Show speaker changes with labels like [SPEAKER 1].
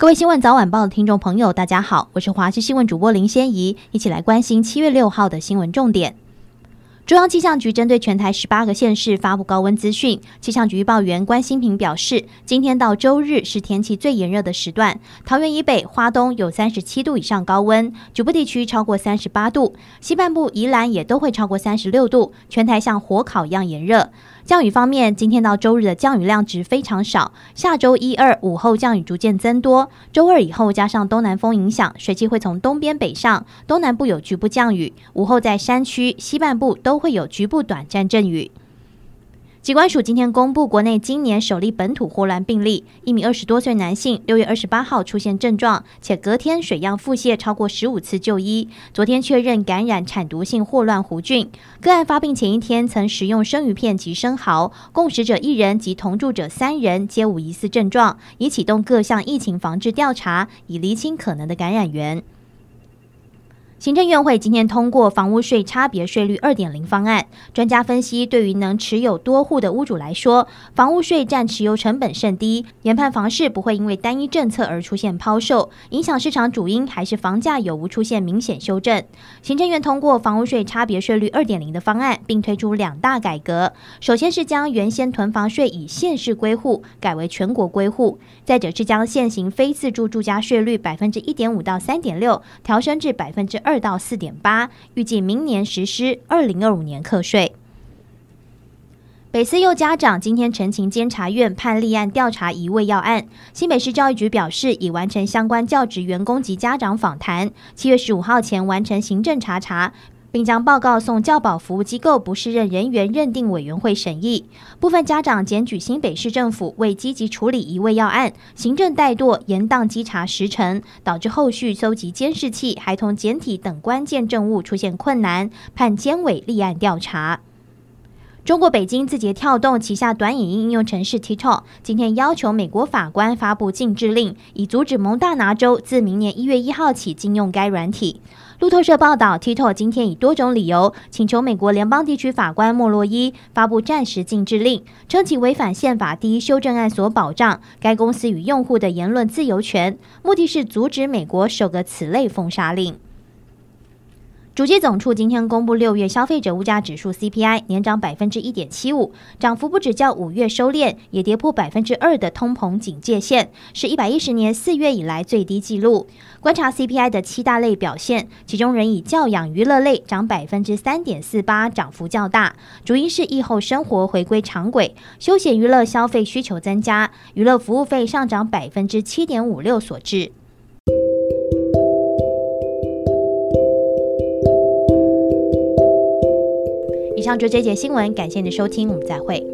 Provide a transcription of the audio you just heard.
[SPEAKER 1] 各位新闻早晚报的听众朋友，大家好，我是华视新闻主播林仙怡，一起来关心七月六号的新闻重点。中央气象局针对全台十八个县市发布高温资讯。气象局预报员关心平表示，今天到周日是天气最炎热的时段。桃园以北、花东有三十七度以上高温，局部地区超过三十八度，西半部宜兰也都会超过三十六度，全台像火烤一样炎热。降雨方面，今天到周日的降雨量值非常少，下周一二午后降雨逐渐增多。周二以后加上东南风影响，水汽会从东边北上，东南部有局部降雨，午后在山区、西半部都会有局部短暂阵雨。疾管署今天公布国内今年首例本土霍乱病例，一名二十多岁男性，六月二十八号出现症状，且隔天水样腹泻超过十五次就医，昨天确认感染产毒性霍乱弧菌。个案发病前一天曾食用生鱼片及生蚝，共食者一人及同住者三人皆无疑似症状，已启动各项疫情防治调查，以厘清可能的感染源。行政院会今天通过房屋税差别税率二点零方案。专家分析，对于能持有多户的屋主来说，房屋税占持有成本甚低，研判房市不会因为单一政策而出现抛售。影响市场主因还是房价有无出现明显修正。行政院通过房屋税差别税率二点零的方案，并推出两大改革。首先是将原先囤房税以县市归户改为全国归户，再者是将现行非自住住家税率百分之一点五到三点六调升至百分之二到四点八，预计明年实施，二零二五年课税。北四幼家长今天陈情监察院判立案调查疑位要案。新北市教育局表示，已完成相关教职员工及家长访谈，七月十五号前完成行政查查。并将报告送教保服务机构不适任人员认定委员会审议。部分家长检举新北市政府未积极处理疑喂药案，行政怠惰延宕稽查时程，导致后续搜集监视器、孩童检体等关键证物出现困难，判监委立案调查。中国北京字节跳动旗下短影音应用程式 TikTok 今天要求美国法官发布禁制令，以阻止蒙大拿州自明年一月一号起禁用该软体。路透社报道，TikTok 今天以多种理由请求美国联邦地区法官莫洛伊发布战时禁制令，称其违反宪法第一修正案所保障该公司与用户的言论自由权，目的是阻止美国首个此类封杀令。主计总处今天公布六月消费者物价指数 CPI 年涨百分之一点七五，涨幅不只较五月收敛，也跌破百分之二的通膨警戒线，是一百一十年四月以来最低纪录。观察 CPI 的七大类表现，其中仍以教养娱乐类涨百分之三点四八，涨幅较大，主因是疫后生活回归常轨，休闲娱乐消费需求增加，娱乐服务费上涨百分之七点五六所致。以上就是这节新闻，感谢您的收听，我们再会。